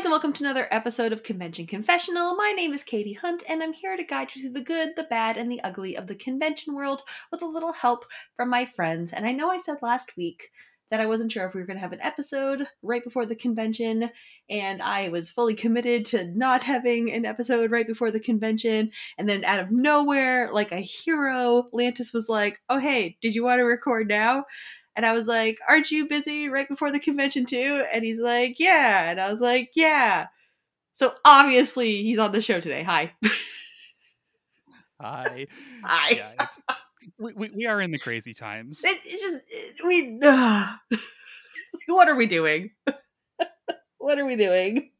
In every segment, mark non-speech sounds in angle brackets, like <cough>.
guys, and welcome to another episode of Convention Confessional. My name is Katie Hunt, and I'm here to guide you through the good, the bad, and the ugly of the convention world with a little help from my friends. And I know I said last week that I wasn't sure if we were going to have an episode right before the convention, and I was fully committed to not having an episode right before the convention. And then out of nowhere, like a hero, Lantis was like, Oh, hey, did you want to record now? And I was like, Aren't you busy right before the convention too? And he's like, Yeah. And I was like, Yeah. So obviously he's on the show today. Hi. Hi. <laughs> Hi. Yeah, we, we, we are in the crazy times. It, just, it- we. Uh, <laughs> what are we doing? <laughs> what are we doing?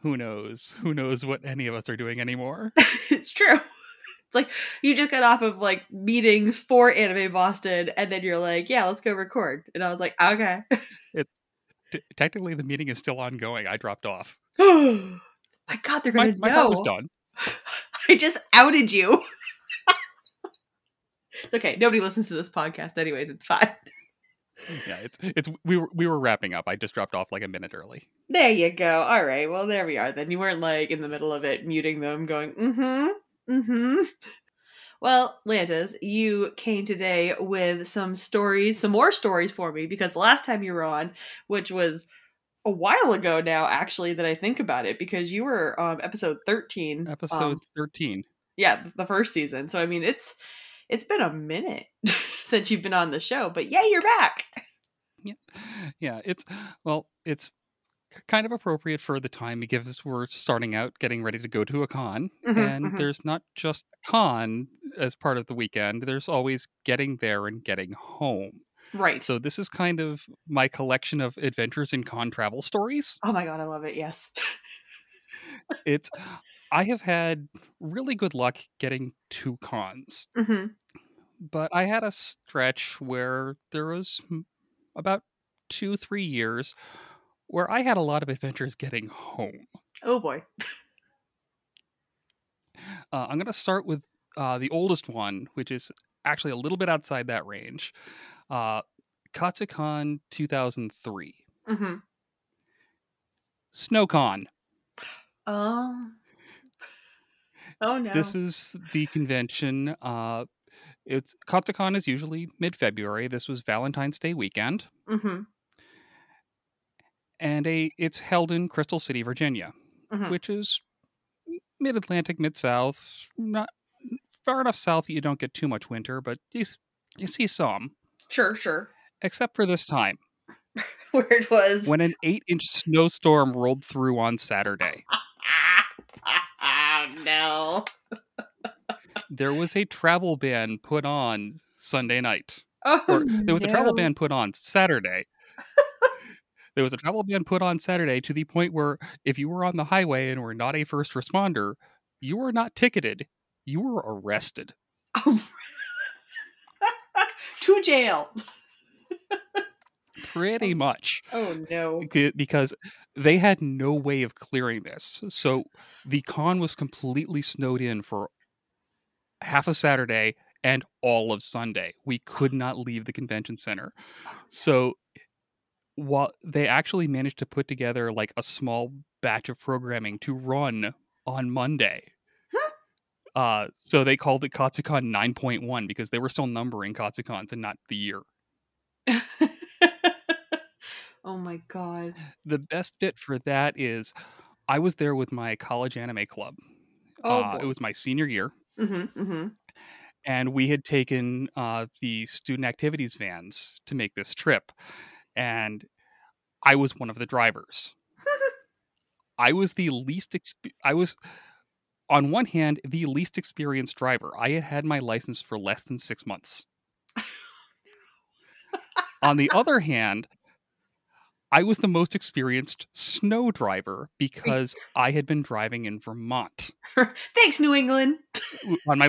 Who knows? Who knows what any of us are doing anymore? it's true. It's like you just got off of like meetings for Anime Boston, and then you're like, "Yeah, let's go record." And I was like, "Okay." <laughs> T- technically, the meeting is still ongoing. I dropped off. <gasps> my God, they're gonna my know. part was done. <laughs> I just outed you. <laughs> it's okay. Nobody listens to this podcast, anyways. It's fine. Yeah, it's it's we were we were wrapping up. I just dropped off like a minute early. There you go. All right. Well, there we are. Then you weren't like in the middle of it, muting them, going, "Mm-hmm, mm-hmm." <laughs> Well, Lantis, you came today with some stories, some more stories for me because the last time you were on, which was a while ago now, actually, that I think about it, because you were um episode thirteen, Episode um, thirteen. yeah, the first season. So I mean, it's it's been a minute <laughs> since you've been on the show, but yeah, you're back. Yeah, it's well, it's kind of appropriate for the time because we're starting out, getting ready to go to a con, Mhm, and mhm. there's not just a con as part of the weekend. There's always getting there and getting home. Right. So this is kind of my collection of adventures in con travel stories. oh my god, I love it. Yes. It's I have had really good luck getting to cons, hmm but I had a stretch where there was about 2-3 years where I had a lot of adventures getting home. Oh boy. Uh, I'm going to start with uh, the oldest one, which is actually a little bit outside that range. Uh, Katsucon 2003. hmm SnowCon. Oh. Oh no. This is the convention. Uh, it's Katsucon is usually mid-February. This was Valentine's Day weekend, hmm and a it's held in Crystal City, Virginia, Mhm. which is mid-Atlantic, mid-South, not far enough south that you don't get too much winter, but you you see some. Sure, sure. Except for this time, <laughs> Where it was. when an eight-inch snowstorm rolled through on Saturday. oh <laughs> no. There was a travel ban put on Sunday night. Oh, or there was a travel ban put on Saturday. There was a travel ban put on Saturday to the point where if you were on the highway and were not a first responder, you were not ticketed. You were arrested. Oh. <laughs> to jail. Pretty oh, much. Oh no. Because they had no way of clearing this. So the con was completely snowed in for half a Saturday and all of Sunday. We could not leave the convention center. So while they actually managed to put together like a small batch of programming to run on Monday. Uh, so they called it Katsucon 9.1 because they were still numbering Katsucons and not the year. <laughs> oh my god. The best bit for that is I was there with my college anime club. Oh uh, it was my senior year, Mm-hmm, mm-hmm. and we had taken uh, the student activities vans to make this trip, and I was one of the drivers. I was the least. Exp- I was, on one hand, the least experienced driver. I had had my license for less than six months. on the other hand, I was the most experienced snow driver because I had been driving in Vermont <laughs> Thanks, New England. on my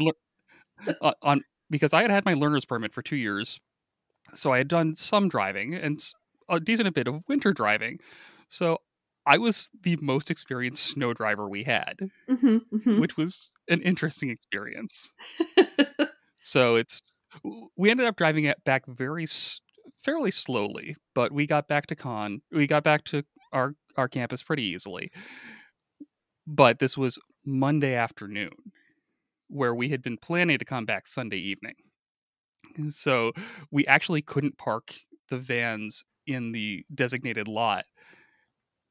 uh, on because I had had my learner's permit for two years, so I had done some driving and a decent bit of winter driving. So I was the most experienced snow driver we had, Mm-hmm, mm-hmm. which was an interesting experience. <laughs> So it's we ended up driving it back very fairly slowly, but we got back to con. We got back to our our campus pretty easily. But this was Monday afternoon, where we had been planning to come back Sunday evening. <laughs> So we actually couldn't park the vans in the designated lot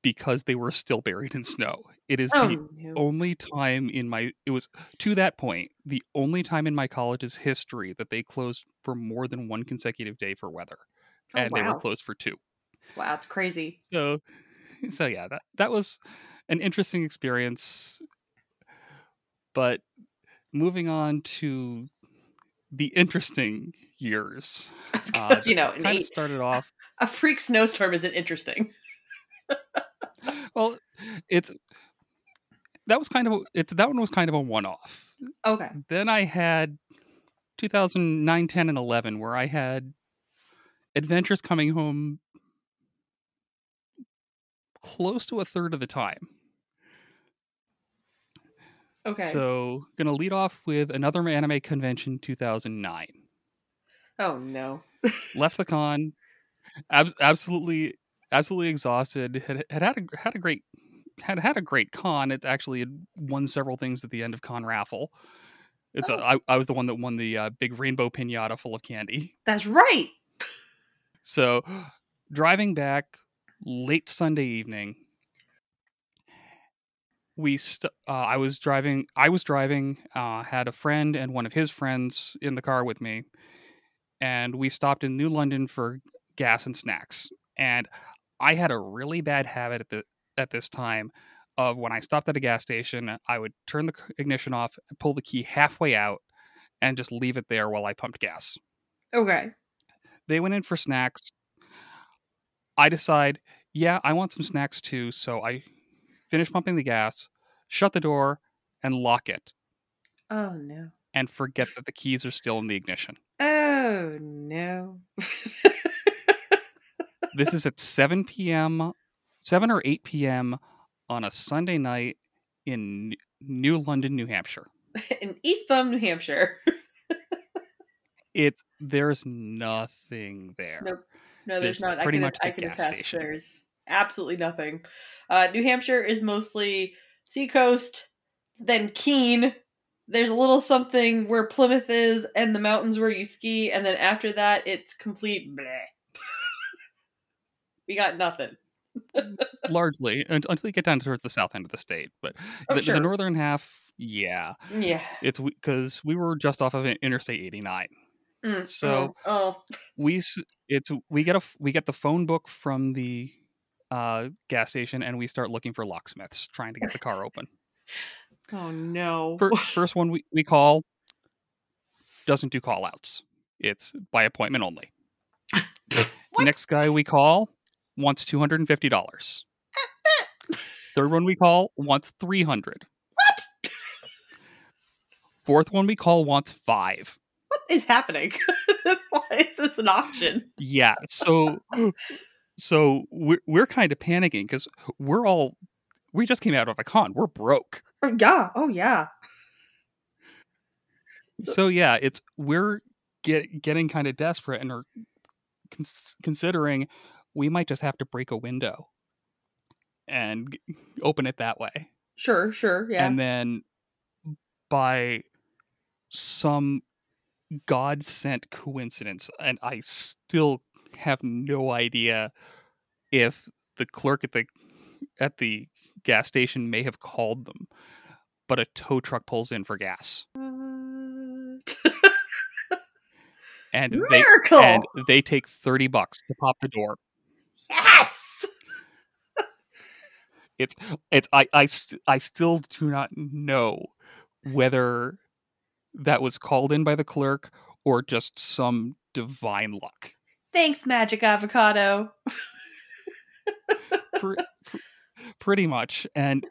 because they were still buried in snow. It is Oh, the no. only time in my it was to that point the only time in my college's history that they closed for more than one consecutive day for weather Oh, and they were closed for two Wow, it's crazy. so <laughs> so yeah that that was an interesting experience but moving on to the interesting years uh, Because, you know, an kind of eight, started off a freak snowstorm isn't interesting. <laughs> well it's that was kind of a- it's that one was kind of a one-off Okay. then I had 2009, 10, and 11, where I had adventures coming home close to a third of the time. Okay. So, gonna lead off with another anime convention 2009. oh, no. <laughs> Left the con, ab- absolutely, absolutely exhausted. Had had had a, had a great had had a great con. It actually had won several things at the end of con raffle. It's Oh. a, I, I was the one that won the uh, big rainbow pinata full of candy. That's right. So, <gasps> driving back late Sunday evening, we st- uh, I was driving. I was driving. Uh, had a friend and one of his friends in the car with me, and we stopped in New London for gas and snacks. And I had a really bad habit at the at this time of when I stopped at a gas station, I would turn the ignition off, pull the key halfway out, and just leave it there while I pumped gas. Okay. They went in for snacks. I decide, yeah, I want some snacks too. So I finish pumping the gas, shut the door, and lock it, Oh, no. and forget that the keys are still in the ignition. Oh, no. <laughs> This is at 7 p.m., 7 or 8 p.m. on a Sunday night in New London, New Hampshire. <laughs> In East Bum, New Hampshire. <laughs> It's there's nothing there. Nope. No, there's, There's not. I pretty can, much I can gas attest. station. There's absolutely nothing. Uh, New Hampshire is mostly seacoast, then Keene. There's a little something where Plymouth is, and the mountains where you ski, and then after that, it's complete bleh. <laughs> we got nothing. <laughs> Largely until you get down towards the south end of the state, but Oh, the, sure. the northern half, yeah, Yeah. it's because we were just off of Interstate 89. Mm, So- oh, oh. we it's we get a we get the phone book from the uh gas station and we start looking for locksmiths trying to get the car <laughs> open oh no. Fir- <laughs> first one we, we call doesn't do call outs it's by appointment only next guy we call wants $250 <laughs> third one we call wants 300 what? fourth one we call wants five What is happening? Why is this an option? yeah so so we're, we're kind of panicking because we're all we just came out of a con we're broke yeah. Oh yeah. so yeah it's we're get, getting kind of desperate and are cons- considering we might just have to break a window and g- open it that way Sure. Sure. Yeah. and then by some god sent coincidence and i still have no idea if the clerk at the at the gas station may have called them but a tow truck pulls in for gas. And they and they take 30 bucks to pop the door. Yes. <laughs> it's it's i i, st- I still do not know whether that was called in by the clerk or just some divine luck Thanks, Magic Avocado. Pre- <laughs> pre- pretty much and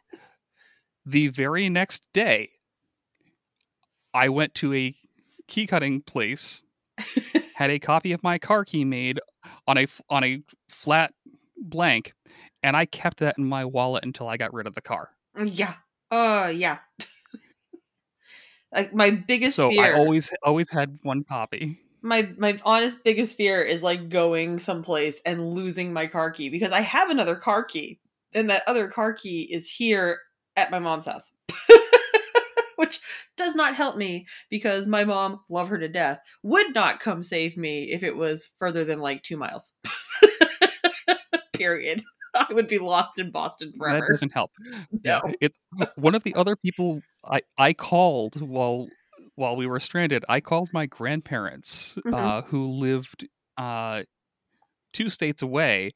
the very next day i went to a key cutting place <laughs> had a copy of my car key made on a on a flat blank and i kept that in my wallet until i got rid of the car mm, yeah. Oh yeah. <laughs> like my biggest so fear. i always always had one copy my my honest biggest fear is like going someplace and losing my car key because I have another car key and that other car key is here at my mom's house. <laughs> Which does not help me because my mom, love her to death, would not come save me if it was further than like 2 miles. <laughs> Period. I would be lost in Boston forever. That doesn't help. <laughs> No. Yeah, it one of the other people I I called while while we were stranded. I called my grandparents Mhm. uh, who lived uh, two states away,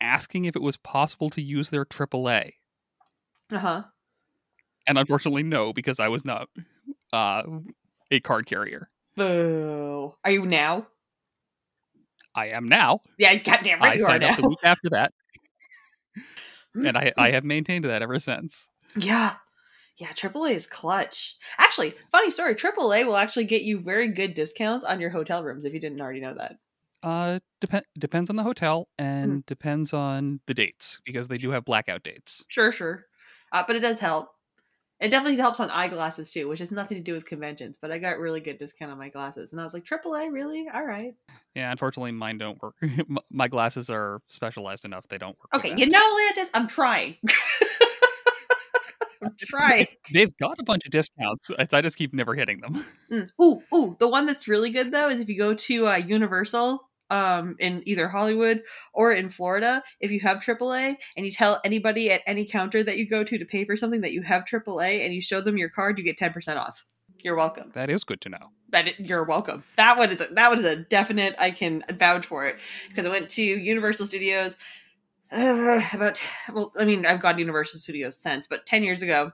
asking if it was possible to use their AAA. Uh-huh. And unfortunately, no, because I was not uh, a card carrier. Boo. Are you now? I am now. Yeah, goddamn right I you are signed now. up the week after that, <laughs> and I, I have maintained that ever since. Yeah. Yeah, AAA is clutch. Actually, funny story, AAA will actually get you very good discounts on your hotel rooms if you didn't already know that. Uh, depend depends on the hotel Hmm. and depends on the dates because they do have blackout dates. Sure, sure. Uh, but it does help. It definitely helps on eyeglasses too, which has nothing to do with conventions, but I got really good discount on my glasses. And I was like, AAA, really? All right. Yeah, unfortunately, mine don't work. <laughs> My glasses are specialized enough; they don't work. Okay, you know, Landis, I'm trying. <laughs> <laughs> I'm trying. They've got a bunch of discounts. I I just keep never hitting them. Mm. Ooh, ooh. The one that's really good though is if you go to uh, Universal um, in either Hollywood or in Florida, if you have AAA and you tell anybody at any counter that you go to to pay for something that you have AAA and you show them your card, you get ten percent off. You're welcome. That is good to know. That is, you're welcome. That one is a, that one is a definite. I can vouch for it because I went to Universal Studios uh, about. Well, I mean, I've gone to Universal Studios since, but ten years ago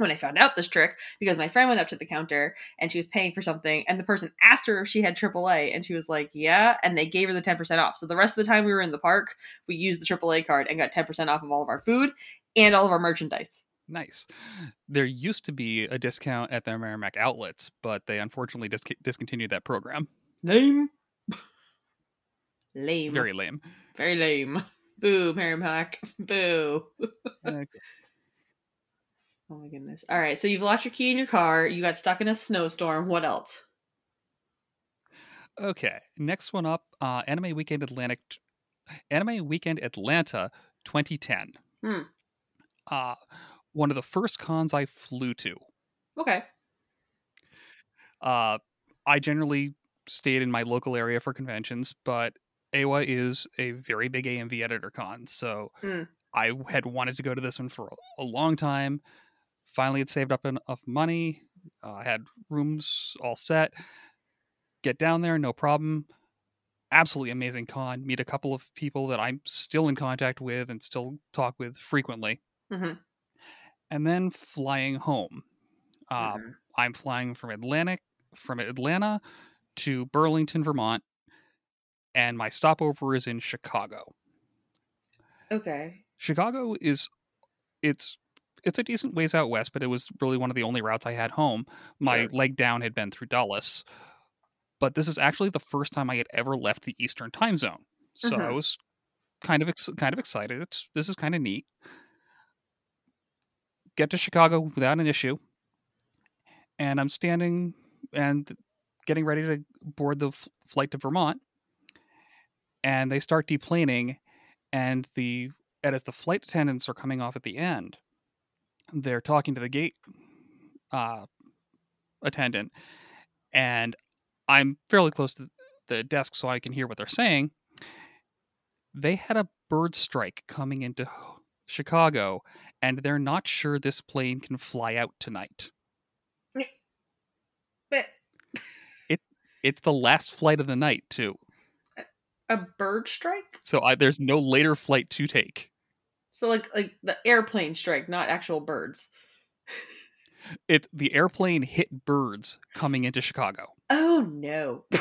when I found out this trick because my friend went up to the counter and she was paying for something and the person asked her if she had AAA and she was like, "Yeah," and they gave her the ten percent off. So the rest of the time we were in the park, we used the AAA card and got ten percent off of all of our food and all of our merchandise. Nice. There used to be a discount at the Merrimack outlets, but they unfortunately dis- discontinued that program. Lame. <laughs> Lame. Very lame. Very lame. Boo, Merrimack. <laughs> Boo. Uh, Oh my goodness. All right, so you've lost your key in your car. You got stuck in a snowstorm. What else? Okay, next one up, uh, Anime Weekend Atlantic, Anime Weekend Atlanta, 2010. Hmm. Uh, one of the first cons I flew to. Okay. Uh, I generally stayed in my local area for conventions, but AWA is a very big AMV editor con, so Mm. I had wanted to go to this one for a, long time. Finally, had saved up enough money. Uh, I had rooms all set. Get down there, no problem. Absolutely amazing con. Meet a couple of people that I'm still in contact with and still talk with frequently. Mhm. And then flying home. Um, Mhm. I'm flying from Atlantic from Atlanta to Burlington, Vermont, and my stopover is in Chicago. Okay. Chicago is it's it's a decent ways out west, but it was really one of the only routes I had home. My Sure. leg down had been through Dallas, but this is actually the first time I had ever left the Eastern time zone. So I Mhm. was kind of ex- kind of excited. It's this is kind of neat. Get to Chicago without an issue, and I'm standing and getting ready to board the f- flight to Vermont, and they start deplaning, and the and as the flight attendants are coming off at the end, they're talking to the gate uh, attendant, and I'm fairly close to the desk, so I can hear what they're saying. They had a bird strike coming into Chicago, and they're not sure this plane can fly out tonight. <laughs> But It's the last flight of the night, too. A bird strike? So I, there's no later flight to take. So like like the airplane strike, not actual birds. It the airplane hit birds coming into Chicago. Oh no. <laughs>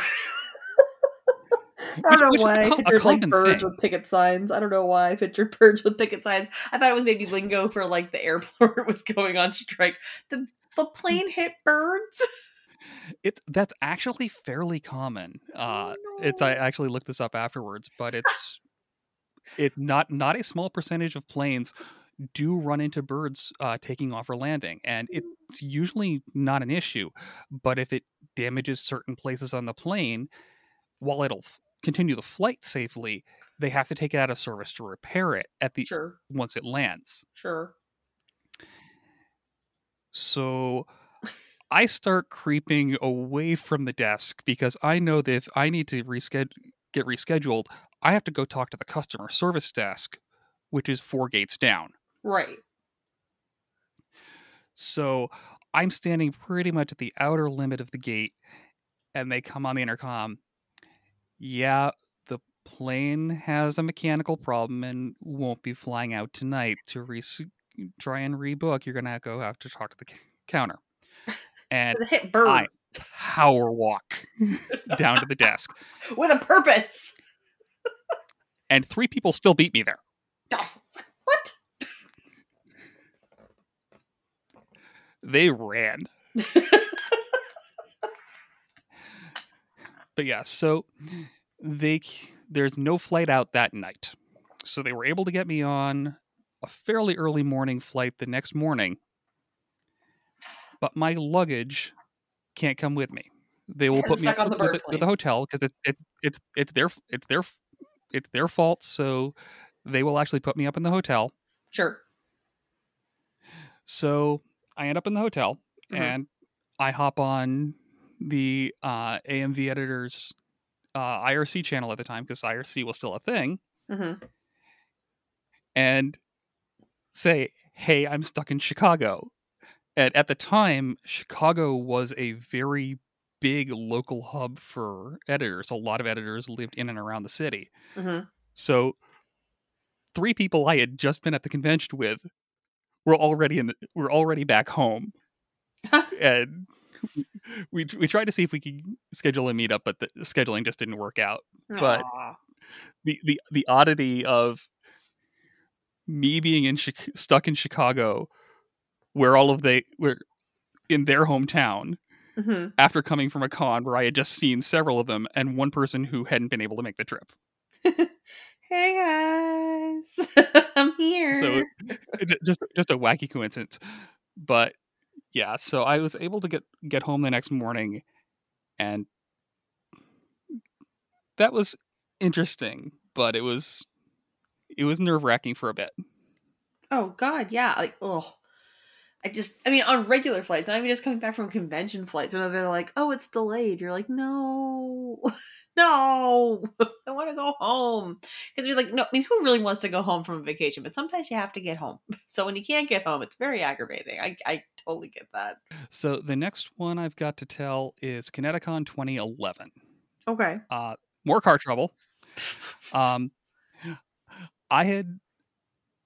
I don't know which why I pictured like birds thing. with picket signs. I don't know why I pictured <laughs> birds with picket signs. I thought it was maybe lingo for like the airport <laughs> was going on strike. The the hmm. plane hit birds. It's that's actually fairly common. Uh, It's I actually looked this up afterwards, but <laughs> it's it's not not a small percentage of planes do run into birds uh, taking off or landing, and it's usually not an issue. But if it damages certain places on the plane, while it'll f- continue the flight safely, they have to take it out of service to repair it at the Sure. once it lands. Sure. So I start creeping away from the desk because I know that if I need to reschedule get rescheduled, I have to go talk to the customer service desk, which is four gates down. Right. So I'm standing pretty much at the outer limit of the gate, and they come on the intercom. Yeah, the plane has a mechanical problem and won't be flying out tonight. To re- try and rebook, you're gonna go have to talk to the c- counter. And hit bird I power walk down to the desk, <laughs> with a purpose. <laughs> and three people still beat me there. Oh, what? They ran. <laughs> but yeah, so they there's no flight out that night. So they were able to get me on a fairly early morning flight the next morning. But my luggage can't come with me. They will <laughs> put me on the with, with, with a hotel because it's it's it's it's their it's their it's their fault. So they will actually put me up in the hotel. Sure. So I end up in the hotel Mhm. and I hop on the uh, AMV editor's uh, IRC channel at the time because IRC was still a thing hmm and say, Hey, I'm stuck in Chicago. And at the time, Chicago was a very big local hub for editors. A lot of editors lived in and around the city. hmm So three people I had just been at the convention with were already in the, were already back home. <laughs> and <laughs> we we tried to see if we could schedule a meetup, but the scheduling just didn't work out. But- The the the oddity of me being in stuck in Chicago, where all of they were in their hometown Mhm. after coming from a con where I had just seen several of them, and one person who hadn't been able to make the trip. <laughs> Hey guys, <laughs> I'm here. So <laughs> just just a wacky coincidence, but yeah. So I was able to get get home the next morning, and that was interesting, but it was it was nerve wracking for a bit. oh God, yeah. Like, oh, I just, I mean, on regular flights, not even just coming back from convention flights, when they're like, oh, it's delayed. You're like, no, <laughs> no, <laughs> I want to go home. Because we're like, no, I mean, who really wants to go home from a vacation? But sometimes you have to get home. <laughs> So when you can't get home, it's very aggravating. I, I totally get that. So the next one I've got to tell is ConnectiCon 2011. Okay. Uh, more car trouble. Um, I had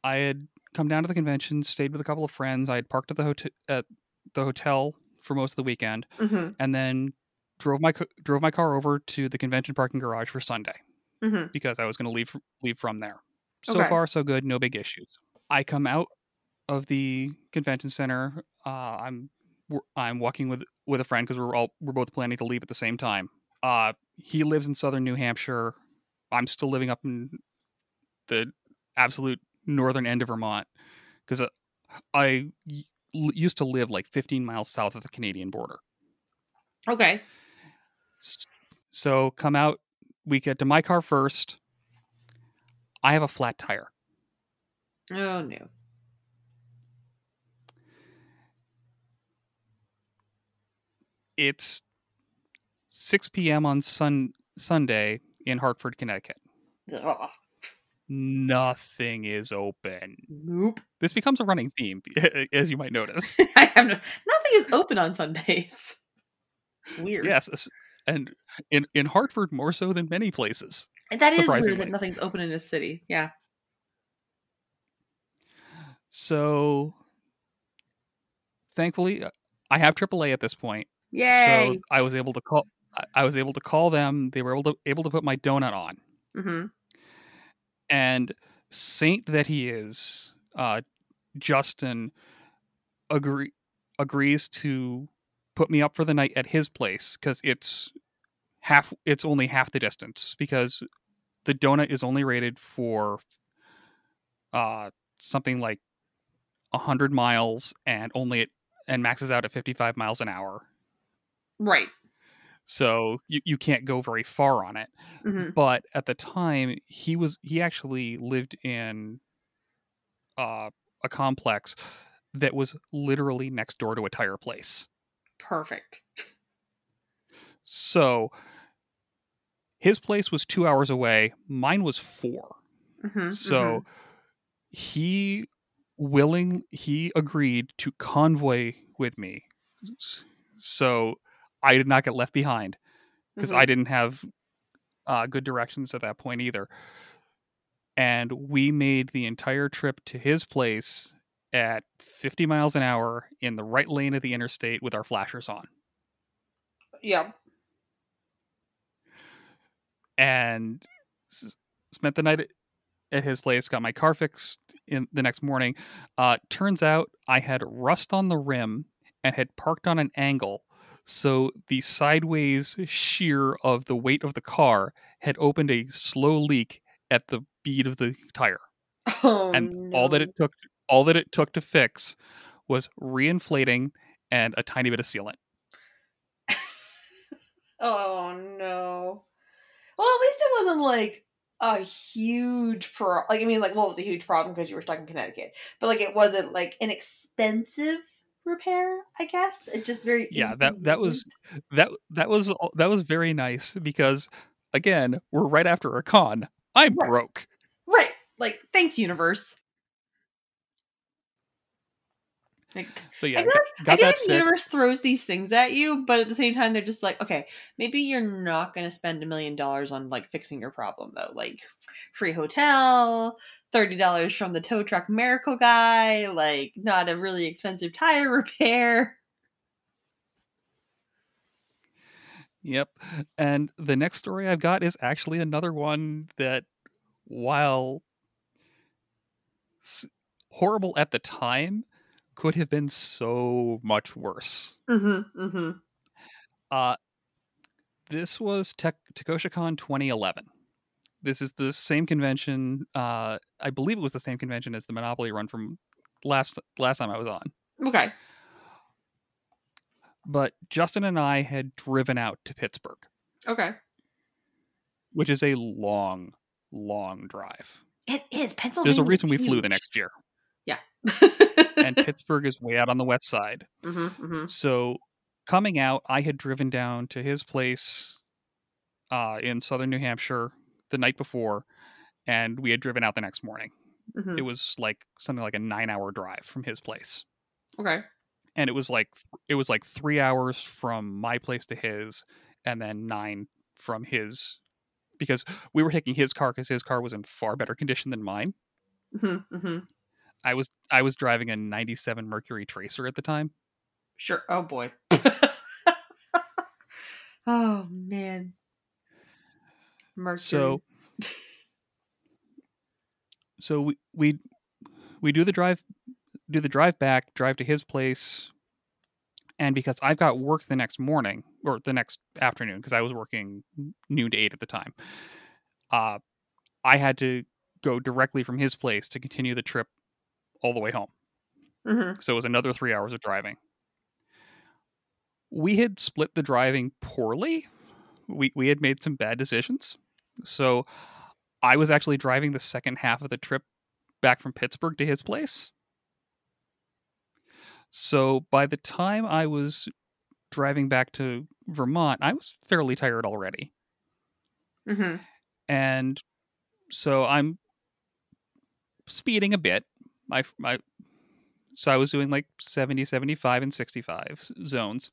I had come down to the convention, stayed with a couple of friends. I had parked at the hotel at the hotel for most of the weekend, hmm and then drove my drove my car over to the convention parking garage for Sunday hmm because I was going to leave leave from there. So Okay. far, so good. No big issues. I come out of the convention center. Uh, I'm I'm walking with with a friend because we're all we're both planning to leave at the same time. Uh, he lives in southern New Hampshire. I'm still living up in the absolute northern end of Vermont because uh, I y- l- used to live like 15 miles south of the Canadian border. Okay. So come out. We get to my car first. I have a flat tire. Oh no. It's 6 p.m. on sun Sunday in Hartford, Connecticut. Ugh. Nothing is open. Nope. This becomes a running theme, <laughs> as you might notice. <laughs> I have no, nothing is open on Sundays. It's weird. yes, and in in Hartford more so than many places. And that is weird that nothing's open in a city. Yeah. So, thankfully, uh, I have AAA at this point. Yay. So I was able to call. I- was able to call them. They were able to able to put my donut on. hmm and saint that he is uh justin agree agrees to put me up for the night at his place because it's half it's only half the distance because the donut is only rated for uh something like a hundred miles and only and maxes out at 55 miles an hour. Right. So you, you can't go very far on it. hmm But at the time, he was he actually lived in uh, a complex that was literally next door to a tire place. Perfect. So his place was two hours away. Mine was four. hmm So he willing he agreed to convoy with me. So I did not get left behind because Mhm. I didn't have uh, good directions at that point either. And we made the entire trip to his place at 50 miles an hour in the right lane of the interstate with our flashers on. Yep. and s- spent the night at- at his place. Got my car fixed in the next morning. Uh, turns out I had rust on the rim and had parked on an angle, so the sideways shear of the weight of the car had opened a slow leak at the bead of the tire, Oh, and all that it took all that it took to fix was reinflating and a tiny bit of sealant. <laughs> Oh no. Well, at least it wasn't like a huge problem. Like I mean, like well, it was a huge problem because you were stuck in Connecticut, but like it wasn't like an expensive repair. I guess it just very Yeah, that that was that that was that was very nice because again, we're right after a con. I'm Right. broke. right. Like thanks, universe. Like, So yeah, I feel got, I feel that like the universe throws these things at you, but at the same time, they're just like, okay, maybe you're not going to spend a million dollars on like fixing your problem though. Like free hotel, thirty dollars from the tow truck miracle guy, like not a really expensive tire <laughs> repair. Yep. And the next story I've got is actually another one that, while s- horrible at the time, could have been so much worse. Mm-hmm. Mm-hmm. Uh, this was Tech Tekkoshocon 2011. This is the same convention. Uh, I believe it was the same convention as the Monopoly run from last last time I was on. Okay. But Justin and I had driven out to Pittsburgh, Okay. which is a long, long drive. It is Pennsylvania. There's a reason we flew the next year. And <laughs> Pittsburgh is way out on the west side. mm-hmm, mm-hmm. So coming out, I had driven down to his place uh, in southern New Hampshire the night before, and we had driven out the next morning. Mm-hmm. It was like something like a nine-hour drive from his place, Okay. and it was like it was like three hours from my place to his, and then nine from his, because we were taking his car because his car was in far better condition than mine. Mm-hmm, mm-hmm. I was I was driving a '97 Mercury Tracer at the time. Sure. Oh boy. <laughs> oh man. Mercury. So <laughs> so we we we do the drive do the drive back, drive to his place, and because I've got work the next morning or the next afternoon because I was working noon to eight at the time, uh, I had to go directly from his place to continue the trip all the way home. Mhm. So it was another three hours of driving. We had split the driving poorly. We we had made some bad decisions. So I was actually driving the second half of the trip back from Pittsburgh to his place. So by the time I was driving back to Vermont, I was fairly tired already. Mhm. And so I'm speeding a bit. My my so I was doing like 70, 75 and 65 zones.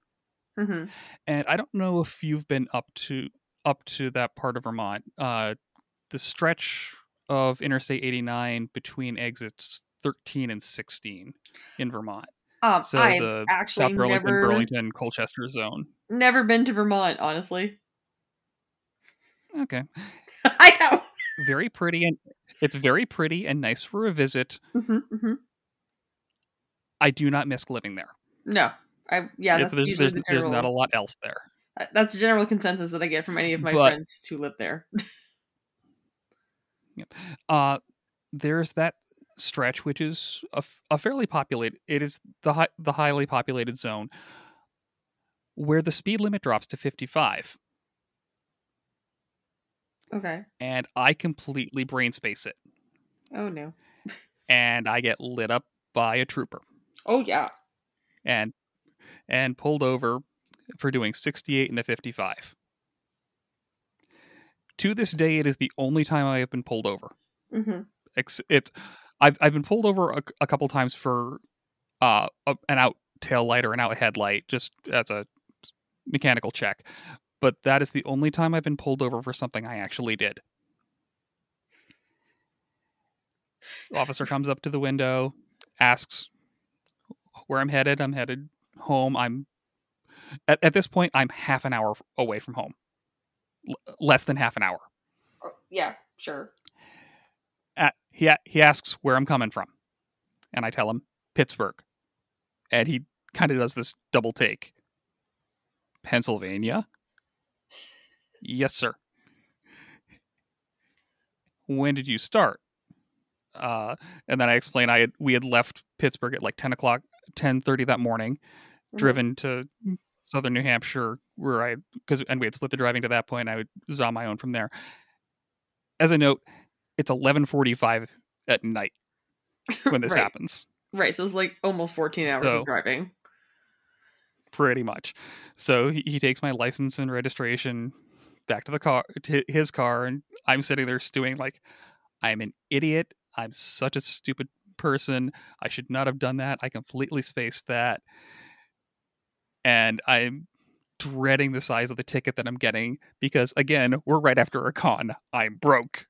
Mhm. And I don't know if you've been up to up to that part of Vermont. Uh the stretch of Interstate 89 between exits 13 and 16 in Vermont. Um, So I've the actually South Burlington, never Burlington, Colchester zone. never been to Vermont. Honestly, Okay. <laughs> I know. Very pretty and it's very pretty and nice for a visit. hmm hmm I do not miss living there. No, I yeah. That's there's there's, the there's not a lot else there. uh, that's the general consensus that I get from any of my But- friends who live there. <laughs> Uh there's that stretch, which is a, a fairly populated. It is the hi- the highly populated zone where the speed limit drops to 55, Okay. and I completely brain space it, Oh no. <laughs> and I get lit up by a trooper Oh yeah. and and pulled over for doing 68 and a 55. To this day, it is the only time I have been pulled over. Mm-hmm. Ex- It's I've I've been pulled over a, a couple times for uh a, an out tail light or an out headlight just as a mechanical check, but that is the only time I've been pulled over for something I actually did. Officer comes up to the window, asks where I'm headed. I'm headed home. I'm at, at this point I'm half an hour away from home. L- less than half an hour. Oh, yeah. Sure. Uh, he he asks where I'm coming from, and I tell him Pittsburgh, and he kind of does this double take. Pennsylvania. Yes, sir. When did you start? Uh, and then I explain I had we had left Pittsburgh at like ten o'clock, ten thirty that morning, Mhm. driven to southern New Hampshire, where I because and we had split the driving to that point. I was on my own from there. As a note, it's eleven forty five at night <laughs> when this right. happens. Right. So it's like almost 14 hours So- of driving. pretty much. So he, he takes my license and registration back to the car, to his car, and I'm sitting there stewing like, I'm an idiot. I'm such a stupid person. I should not have done that. I completely spaced that, and I'm dreading the size of the ticket that I'm getting because again, we're right after a con. I'm broke.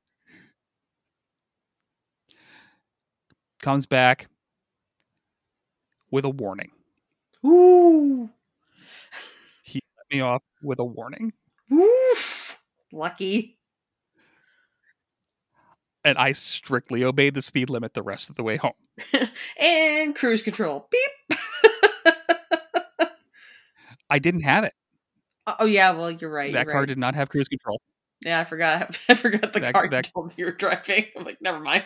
Comes back with a warning. Ooh. He let me off with a warning. Oof. Lucky. and I strictly obeyed the speed limit the rest of the way home. <laughs> and cruise control. Beep. <laughs> I didn't have it. Uh, oh yeah. Well, you're right. that you're car right. did not have cruise control. Yeah, I forgot. <laughs> I forgot the That- car that- told me you were driving. I'm like, never mind.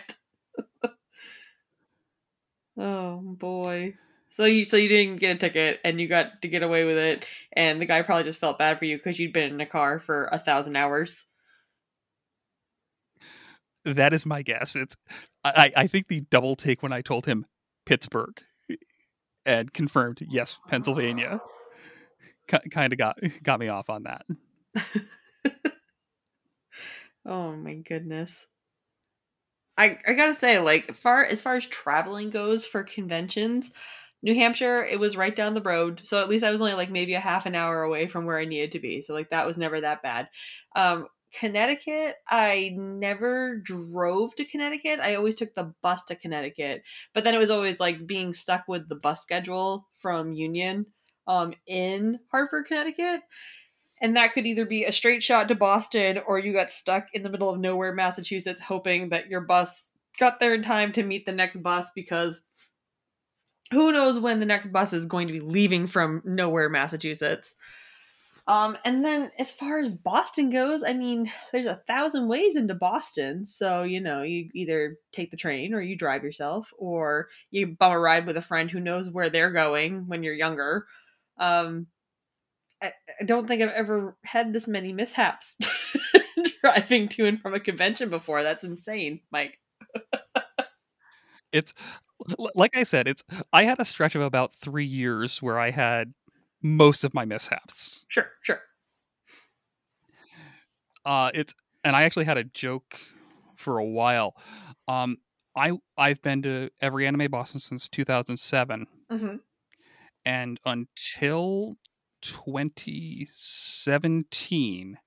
oh boy. So you so you didn't get a ticket and you got to get away with it, and the guy probably just felt bad for you because you'd been in a car for a thousand hours. That is my guess. It's I, I think the double take when I told him Pittsburgh and confirmed yes Pennsylvania kind of got got me off on that. <laughs> Oh my goodness. I I gotta say, like far as far as traveling goes for conventions, New Hampshire, it was right down the road. So at least I was only like maybe a half an hour away from where I needed to be. So like that was never that bad. Um Connecticut, I never drove to Connecticut. I always took the bus to Connecticut. But then it was always like being stuck with the bus schedule from Union um in Hartford, Connecticut and that could either be a straight shot to Boston or you got stuck in the middle of nowhere, Massachusetts, hoping that your bus got there in time to meet the next bus because who knows when the next bus is going to be leaving from nowhere, Massachusetts. Um, and then as far as Boston goes, I mean, there's a thousand ways into Boston. So, you know, you either take the train or you drive yourself or you bum a ride with a friend who knows where they're going when you're younger. Um, I, I don't think I've ever had this many mishaps <laughs> driving to and from a convention before. That's insane, Mike. <laughs> It's like I said, it's I had a stretch of about 3 years where I had most of my mishaps. Sure, sure. Uh it's and I actually had a joke for a while. Um I I've been to every anime Boston since 2007 hmm and until 2017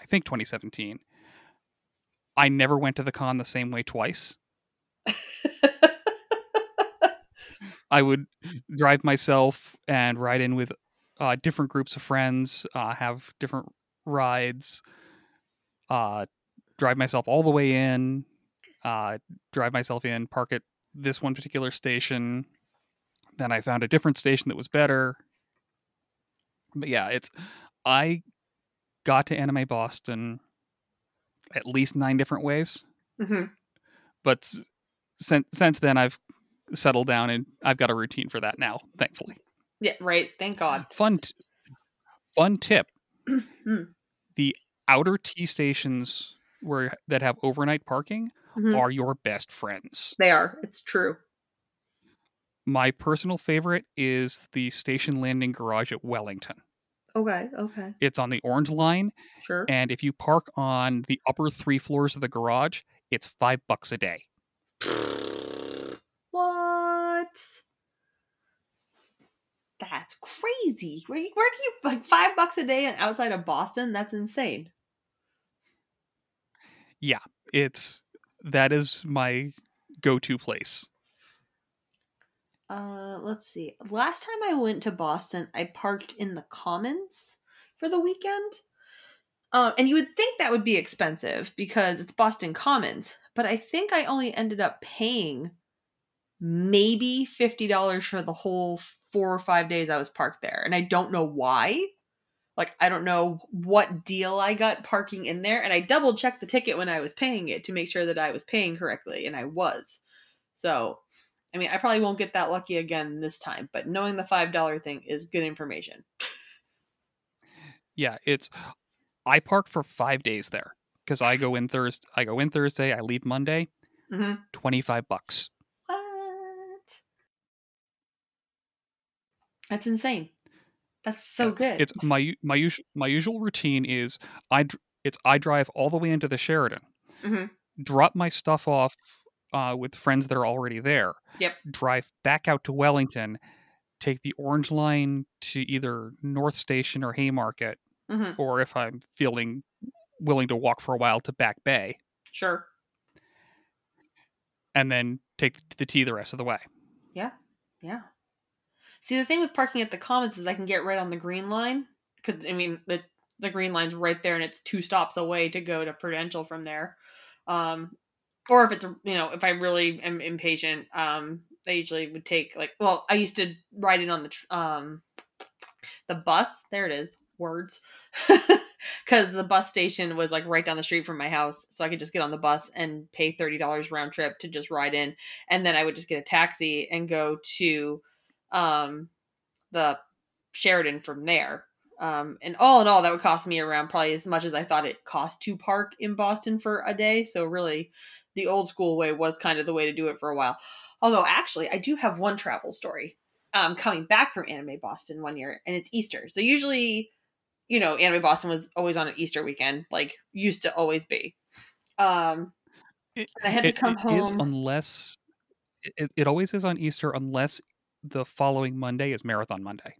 I think 2017 I never went to the con the same way twice. <laughs> I would drive myself and ride in with uh, different groups of friends, uh, have different rides, uh, drive myself all the way in, uh, drive myself in, park at this one particular station. Then I found a different station that was better. But yeah, it's I got to Anime Boston at least nine different ways, hmm but since since then I've settled down and I've got a routine for that now, thankfully. Yeah, right. Thank God. Fun t- fun tip. <clears throat> Hmm. the outer T stations where that have overnight parking Mhm. are your best friends. They are. It's true. My personal favorite is the station landing garage at Wellington. Okay. Okay. It's on the orange line, Sure. and if you park on the upper three floors of the garage, it's five bucks a day. <sighs> What? That's crazy. Where, where can you like five bucks a day and outside of Boston? That's insane. Yeah, it's that is my go-to place. Uh, let's see. Last time I went to Boston, I parked in the Commons for the weekend. Um, and you would think that would be expensive because it's Boston Commons, but I think I only ended up paying maybe fifty dollars for the whole four or five days I was parked there, and I don't know why. Like I don't know what deal I got parking in there, and I double checked the ticket when I was paying it to make sure that I was paying correctly, and I was. So I mean, I probably won't get that lucky again this time, but knowing the five dollar thing is good information. Yeah, it's I park for five days there because I go in Thursday. I go in Thursday. I leave Monday. Mm-hmm. Twenty-five bucks. What? That's insane. That's so Yeah, good. It's my my usual my usual routine is I it's I drive all the way into the Sheraton, Mhm. drop my stuff off uh, with friends that are already there. Yep. Drive back out to Wellington, take the Orange Line to either North Station or Haymarket, hmm or if I'm feeling willing to walk for a while to Back Bay, Sure. and then take the T the rest of the way. Yeah. Yeah. See, the thing with parking at the Commons is I can get right on the green line because I mean the the green line's right there and it's two stops away to go to Prudential from there. Um, or if it's you know if I really am impatient, um, I usually would take like well I used to ride it on the tr- um the bus. There it is, words. <laughs> <laughs> Because the bus station was like right down the street from my house, so I could just get on the bus and pay thirty dollars round trip to just ride in, and then I would just get a taxi and go to um, the Sheraton from there. Um, and all in all, that would cost me around probably as much as I thought it cost to park in Boston for a day. So really, the old school way was kind of the way to do it for a while. Although actually, I do have one travel story. Um, coming back from Anime Boston one year, and it's Easter. So usually, you know, Anime Boston was always on an Easter weekend, like used to always be. Um, It, I had to come it is home- unless it, it always is on Easter unless the following Monday is Marathon Monday.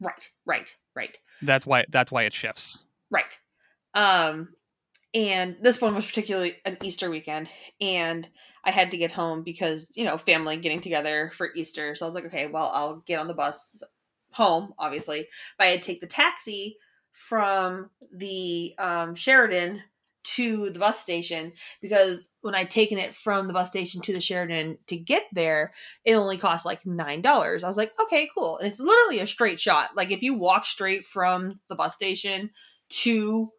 right, right, right. That's why that's why it shifts. Right. Um and this one was particularly an Easter weekend and I had to get home because, you know, family getting together for Easter. So I was like, okay, well, I'll get on the bus home, obviously. But I had to take the taxi from the um, Sheraton to the bus station because when I'd taken it from the bus station to the Sheraton to get there, it only cost like nine dollars. I was like, okay, cool. And it's literally a straight shot. Like if you walk straight from the bus station to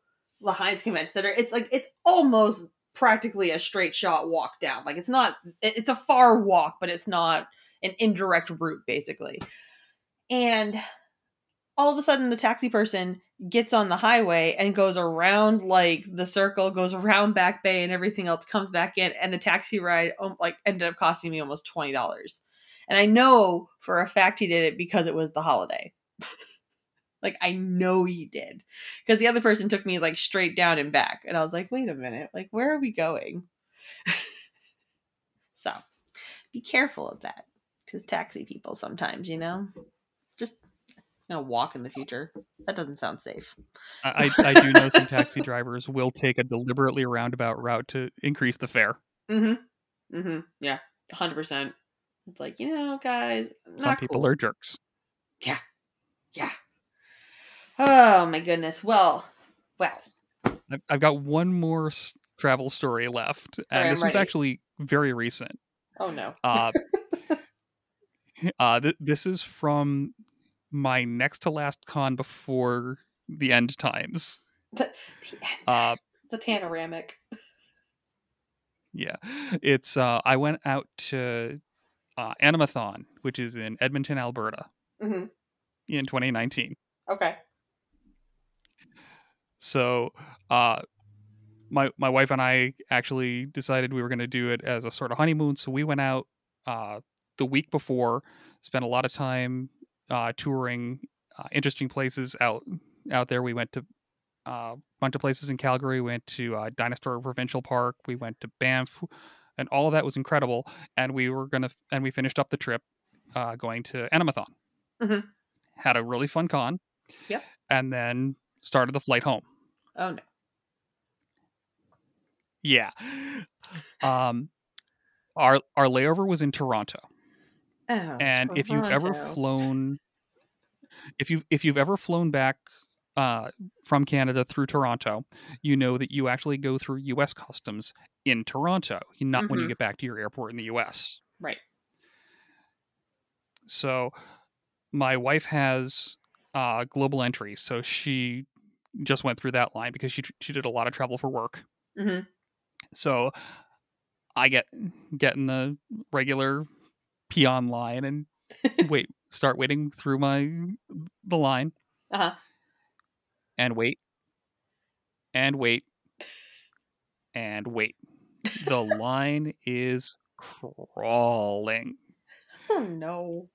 the Hynes Convention Center, it's like it's almost practically a straight shot walk down. Like it's not it's a far walk, but it's not an indirect route, basically. And all of a sudden the taxi person gets on the highway and goes around like the circle, goes around Back Bay and everything else comes back in, and the taxi ride um, like ended up costing me almost twenty dollars. And I know for a fact he did it because it was the holiday. <laughs> like I know he did. Because the other person took me like straight down and back. And I was like, wait a minute, like where are we going? <laughs> so be careful of that. Because taxi people sometimes, you know? Know, walk in the future. That doesn't sound safe. I, I I do know some taxi <laughs> drivers will take a deliberately roundabout route to increase the fare. Mm-hmm. Mm-hmm. Yeah. hundred percent. It's like, you know, guys, not Some people cool. are jerks. Yeah. Yeah. Oh my goodness. Well, well. I've, I've got one more travel story left, and right, this one's actually very recent. Oh no. Uh, <laughs> <laughs> uh, th- this is from my next to last con before the end times. The, the, Uh, the panoramic. Yeah, it's. Uh, I went out to uh, Animethon, which is in Edmonton, Alberta, hmm in 2019. Okay. So, uh, my my wife and I actually decided we were going to do it as a sort of honeymoon. So we went out uh, the week before, spent a lot of time uh, touring uh, interesting places out out there. We went to uh, a bunch of places in Calgary. We went to uh, Dinosaur Provincial Park. We went to Banff, and all of that was incredible. And we were gonna and we finished up the trip uh, going to Animethon. Mhm. Had a really fun con. Yep. And then started the flight home. Oh no. Yeah. Um, our our layover was in Toronto, Oh. and if you've ever flown, if you if you've ever flown back uh, from Canada through Toronto, you know that you actually go through U.S. customs in Toronto, not when you Mhm. get back to your airport in the U.S. Right. So, my wife has uh, global entry, so she just went through that line because she she did a lot of travel for work. hmm So I get get in the regular peon line and <laughs> wait, start waiting through my the line Uh-huh. and wait and wait and wait. The line is crawling. <laughs> Oh no.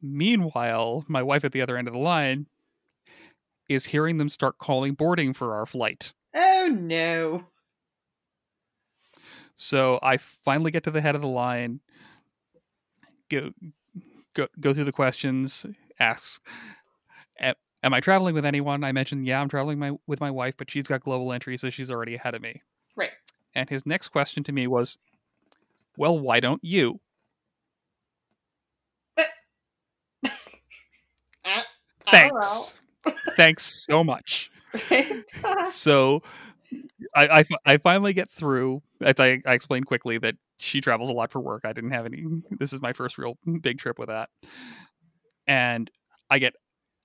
Meanwhile, my wife at the other end of the line is hearing them start calling boarding for our flight. Oh no. So I finally get to the head of the line, go go go through the questions, asks, "A- "Am I traveling with anyone?" I mentioned, "Yeah, I'm traveling my, with my wife, but she's got global entry, so she's already ahead of me." Right. And his next question to me was, "Well, why don't you?" <laughs> Uh, Thanks, thanks so much. <laughs> So I, I I finally get through. I, I explained quickly that she travels a lot for work. I didn't have any. <laughs> This is my first real big trip with that, and I get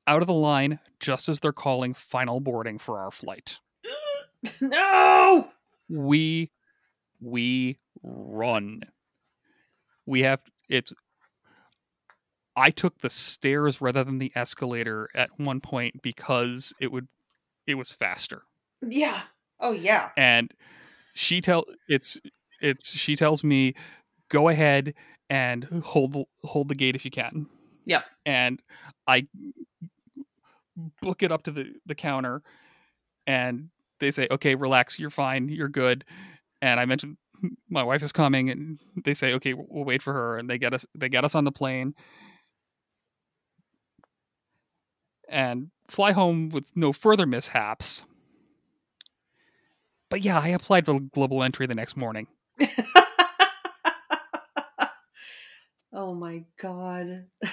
out of the line just as they're calling final boarding for our flight. <gasps> no. We we run. We have it's. I took the stairs rather than the escalator at one point because it would it was faster. Yeah. Oh yeah. and she tell it's it's she tells me go ahead and hold the hold the gate if you can Yep. and i book it up to the the counter and they say okay relax you're fine you're good and i mentioned my wife is coming and they say okay we'll wait for her and they get us they get us on the plane and fly home with no further mishaps but yeah i applied for global entry the next morning <laughs> oh my god. <laughs>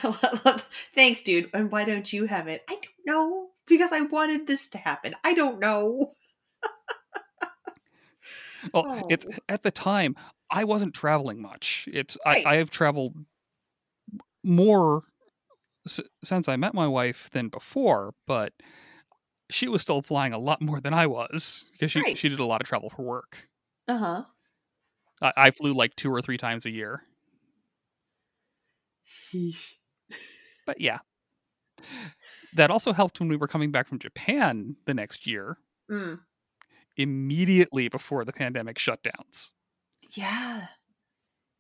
Thanks, dude. And why don't you have it? I don't know. Because I wanted this to happen. I don't know. <laughs> Well, it's Oh. at the time I wasn't traveling much. It's Right. I, I have traveled more s- since I met my wife than before, but she was still flying a lot more than I was because she Right. she did a lot of travel for work. Uh huh. I, I flew like two or three times a year, Sheesh. but yeah, that also helped when we were coming back from Japan the next year, Mm. immediately before the pandemic shutdowns. Yeah.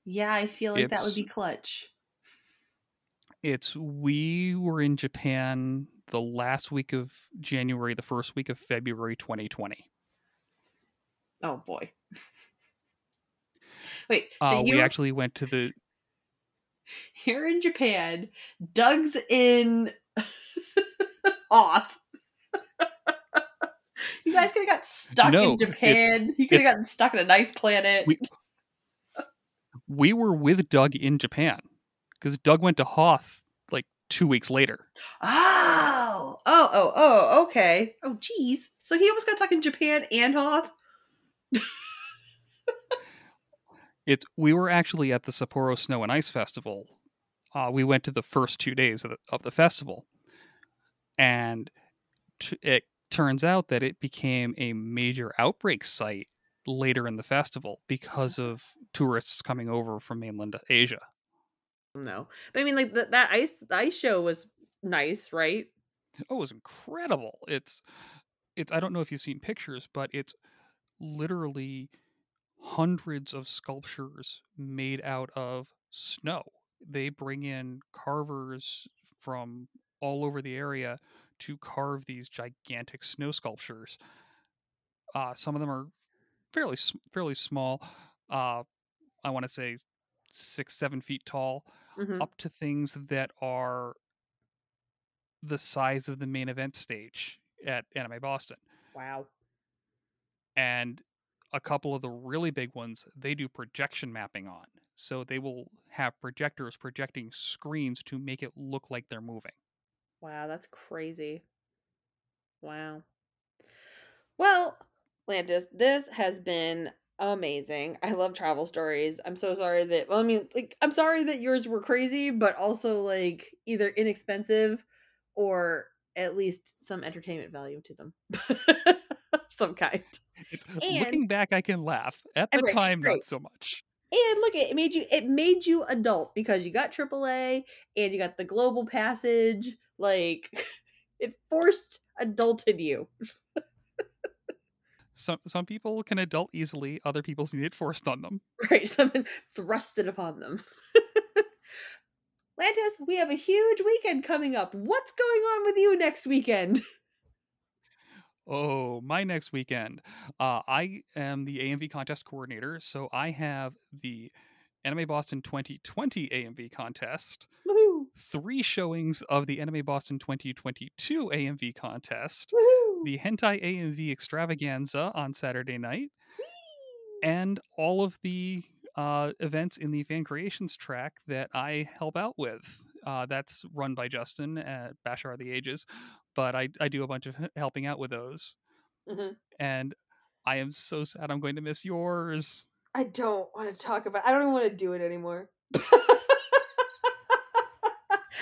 Yeah, I feel like that would be clutch. It's we were in Japan the last week of January, the first week of February 2020. Oh boy. <laughs> Wait, so Uh, you we actually went to the <laughs> here in Japan, Doug's in <laughs> off. you guys could have got stuck No, in Japan. You could have gotten stuck in a nice planet. We- we were with Doug in Japan because Doug went to Hoth like two weeks later. oh, oh, oh, oh, okay. Oh, geez. So he almost got stuck in Japan and Hoth. It's we were actually at the Sapporo Snow and Ice Festival. Uh, we went to the first two days of the, of the festival, and t- it turns out that it became a major outbreak site later in the festival because of tourists coming over from mainland Asia. No, but I mean, like the, that ice ice show was nice, right? Oh, it was incredible. It's it's I don't know if you've seen pictures, but it's literally hundreds of sculptures made out of snow. They bring in carvers from all over the area to carve these gigantic snow sculptures. Uh, some of them are fairly fairly small. Uh, I want to say six seven feet tall, Mhm. up to things that are the size of the main event stage at Anime Boston. Wow. And a couple of the really big ones they do projection mapping on. So they will have projectors projecting screens to make it look like they're moving. Wow, that's crazy. Wow. Well, Lantis, this has been amazing. I love travel stories. I'm so sorry that well, I mean, like I'm sorry that yours were crazy, but also like either inexpensive or at least some entertainment value to them. <laughs> some kind. And- looking back, I can laugh. At the right, time, right. not so much. And look, it made you it made you adult because you got AAA and you got the global passage. Like <laughs> it forced adulted you. Some some people can adult easily. Other people need it forced on them. Right, <laughs> someone thrust it upon them. Lantis, we have a huge weekend coming up. What's going on with you next weekend? <laughs> Oh, my next weekend. Uh, I am the AMV contest coordinator, so I have the Anime Boston 2020 AMV contest, Woohoo! three showings of the Anime Boston 2022 AMV contest, Woohoo! the Hentai AMV extravaganza on Saturday night, and all of the uh, events in the fan creations track that I help out with. Uh, that's run by Justin at Bashar of the Ages, but I, I do a bunch of helping out with those. Mhm. And I am so sad I'm going to miss yours. I don't want to talk about. I don't even want to do it anymore. <laughs>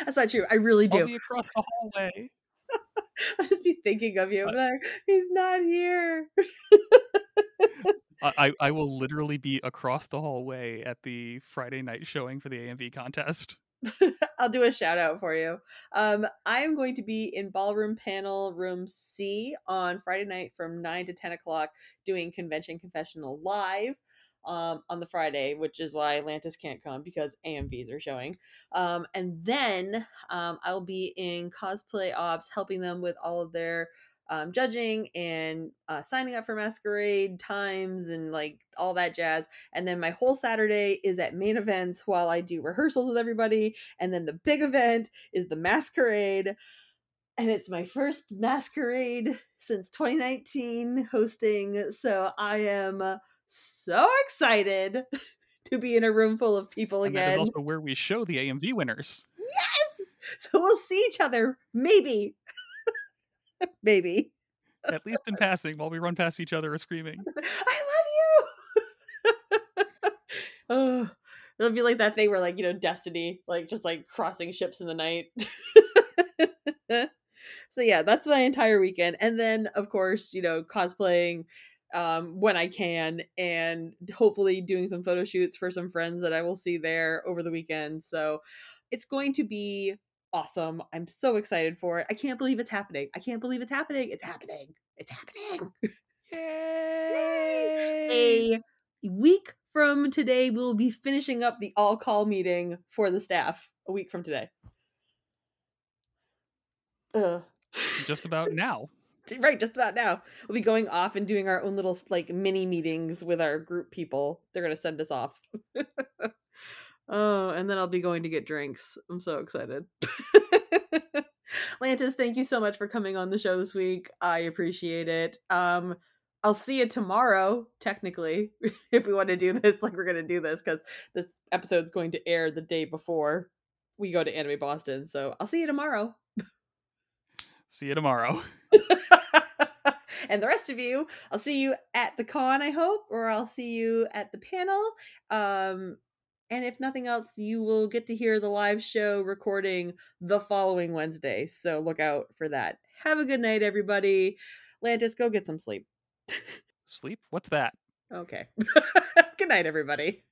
That's not true. I really I'll do. be across the hallway. <laughs> I'll just be thinking of you. But I, he's not here. <laughs> I, I will literally be across the hallway at the Friday night showing for the AMV contest. <laughs> <laughs> I'll do a shout out for you. Um, I am going to be in ballroom panel room C on Friday night from 9 to 10 o'clock doing Convention Confessional live um, on the Friday, which is why Atlantis can't come because AMVs are showing. Um, and then um, I'll be in Cosplay Ops helping them with all of their um, judging and uh, signing up for masquerade times and like all that jazz. And then my whole Saturday is at main events while I do rehearsals with everybody. And then the big event is the masquerade. And it's my first masquerade since 2019 hosting. So I am so excited <laughs> to be in a room full of people And again. is also where we show the AMV winners. Yes! So we'll see each other, maybe. <laughs> maybe. At least in passing, while we run past each other screaming. <laughs> I love you. oh, <laughs> it'll be like that thing where, like, you know, Destiny, like just like crossing ships in the night. so yeah, that's my entire weekend, and then of course, you know, cosplaying um when I can, and hopefully doing some photo shoots for some friends that I will see there over the weekend. So it's going to be awesome. I'm so excited for it. I can't believe it's happening. I can't believe it's happening. It's happening. It's happening <laughs> Yay! a week from today we'll be finishing up the all call meeting for the staff a week from today Ugh. Just about now. <laughs> right just about now we'll be going off and doing our own little like mini meetings with our group people they're going to send us off <laughs> oh and then i'll be going to get drinks i'm so excited <laughs> lantis thank you so much for coming on the show this week i appreciate it um I'll see you tomorrow, technically, <laughs> if we want to do this like we're going to do this, because this episode's going to air the day before we go to Anime Boston. So I'll see you tomorrow. See you tomorrow. <laughs> and the rest of you, I'll see you at the con, I hope, or I'll see you at the panel. Um, and if nothing else, you will get to hear the live show recording the following Wednesday. So look out for that. Have a good night, everybody. Lantis, go get some sleep. <laughs> Sleep? What's that? Okay. <laughs> Good night, everybody.